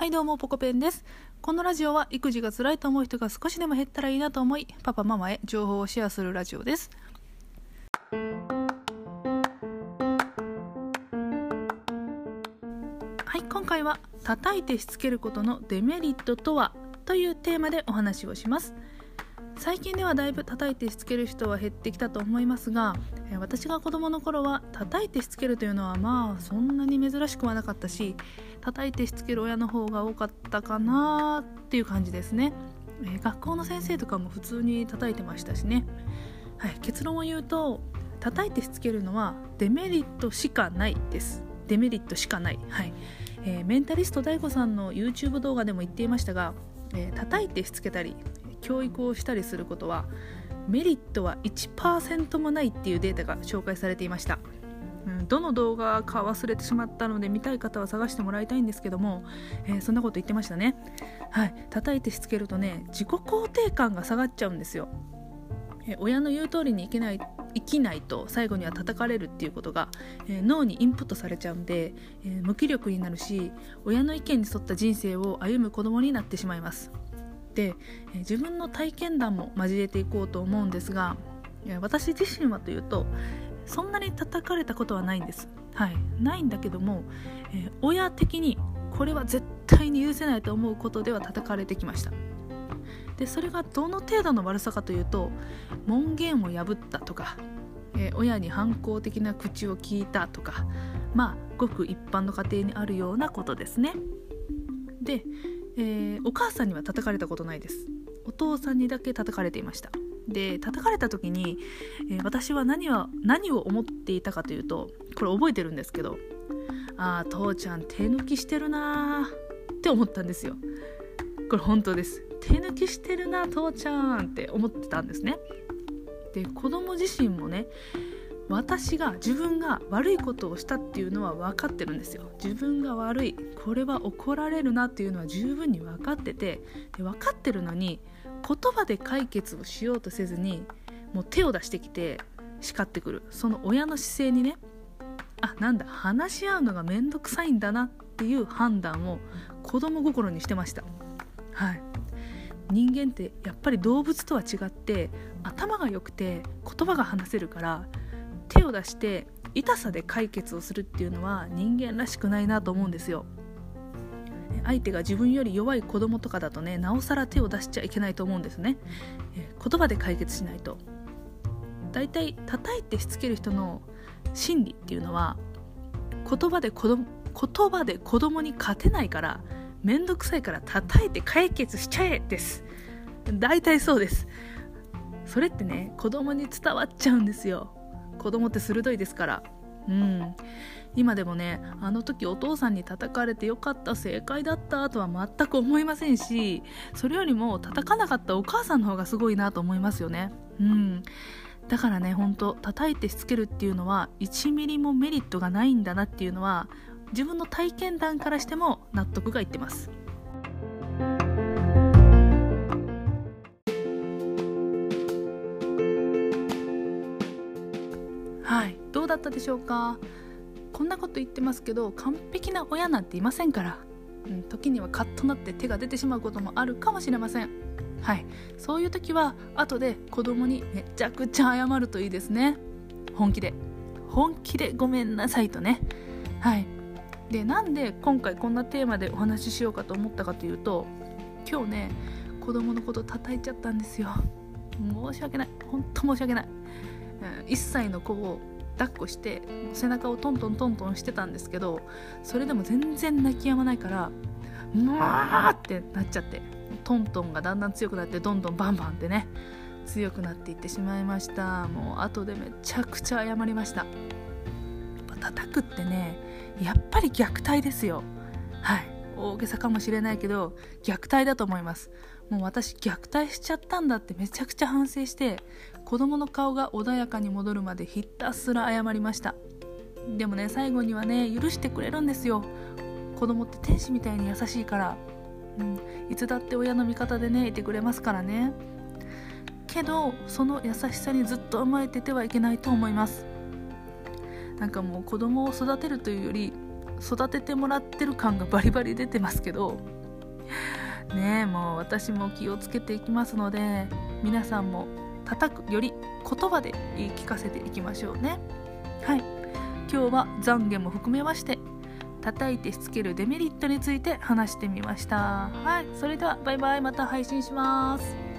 はいどうもポコペンです。このラジオは育児が辛いと思う人が少しでも減ったらいいなと思いパパママへ情報をシェアするラジオです。はい今回は叩いてしつけることのデメリットとは？というテーマでお話をします。最近ではだいぶ叩いてしつける人は減ってきたと思いますが私が子供の頃は叩いてしつけるというのはまあそんなに珍しくはなかったし叩いてしつける親の方が多かったかなっていう感じですね、学校の先生とかも普通に叩いてましたしね、はい、結論を言うと叩いてしつけるのはデメリットしかないです。デメリットしかない、はい。えー、メンタリスト DAIGO さんの YouTube 動画でも言っていましたが、えー、叩いてしつけたり教育をしたりすることはメリットは1%もないっていうデータが紹介されていました、うん、どの動画か忘れてしまったので見たい方は探してもらいたいんですけども、えー、そんなこと言ってましたね。はい。叩いてしつけるとね自己肯定感が下がっちゃうんですよ、えー、親の言う通りにいけない生きないと最後には叩かれるっていうことが、えー、脳にインプットされちゃうんで、えー、無気力になるし親の意見に沿った人生を歩む子供になってしまいます、え自分の体験談も交えていこうと思うんですが私自身はというとそんなに叩かれたことはないんです。はい。ないんだけども、え、親的にこれは絶対に許せないと思うことでは叩かれてきました。でそれがどの程度の悪さかというと門限を破ったとか、えー、親に反抗的な口を聞いたとかまあごく一般の家庭にあるようなことですね。でえー、お母さんには叩かれたことないです。お父さんにだけ叩かれていました。で叩かれた時に、えー、私は何は何を思っていたかというとこれ覚えてるんですけどああ父ちゃん手抜きしてるなーって思ったんですよ。これ本当です。手抜きしてるな父ちゃんって思ってたんですね。で子供自身もね私が自分が悪いことをしたっていうのは分かってるんですよ。自分が悪いこれは怒られるなっていうのは十分に分かっててで分かってるのに言葉で解決をしようとせずにもう手を出してきて叱ってくる。その親の姿勢にねあなんだ話し合うのが面倒くさいんだなっていう判断を子供心にしてました。はい。人間ってやっぱり動物とは違って頭が良くて言葉が話せるから手を出して痛さで解決をするっていうのは人間らしくないなと思うんですよ。相手が自分より弱い子供とかだとねなおさら手を出しちゃいけないと思うんですね。言葉で解決しないと。だいたい叩いてしつける人の心理っていうのは言葉で子供言葉で子供に勝てないから面倒くさいから叩いて解決しちゃえです。大体そうです。それってね子供に伝わっちゃうんですよ。子供って鋭いですから。うん。今でもねあの時お父さんに叩かれてよかった正解だったとは全く思いませんしそれよりも叩かなかったお母さんの方がすごいなと思いますよね。うん。だからねほんと叩いてしつけるっていうのは1ミリもメリットがないんだなっていうのは自分の体験談からしても納得がいってます。だったでしょうか？こんなこと言ってますけど完璧な親なんていませんから、うん、時にはカッとなって手が出てしまうこともあるかもしれません。はい。そういう時は後で子供にめちゃくちゃ謝るといいですね。本気で。本気でごめんなさいとね。はい。でなんで今回こんなテーマでお話ししようかと思ったかというと今日ね子供のこと叩いちゃったんですよ。申し訳ない。本当申し訳ない。1歳の子を抱っこして背中をトントントントンしてたんですけどそれでも全然泣き止まないからうわってなっちゃってトントンがだんだん強くなってどんどんバンバンってね強くなっていってしまいました。もう後でめちゃくちゃ謝りました。叩くってねやっぱり虐待ですよ。はい。大げさかもしれないけど虐待だと思います。もう私虐待しちゃったんだってめちゃくちゃ反省して子供の顔が穏やかに戻るまでひたすら謝りました。でもね最後にはね許してくれるんですよ。子供って天使みたいに優しいから、うん、いつだって親の味方でねいてくれますからね。けどその優しさにずっと甘えててはいけないと思います。なんかもう子供を育てるというより育ててもらってる感がバリバリ出てますけどねもう私も気をつけていきますので皆さんも叩くより言葉で言い聞かせていきましょうね。はい。今日は懺悔も含めまして叩いてしつけるデメリットについて話してみました。はい。それではバイバイ。また配信します。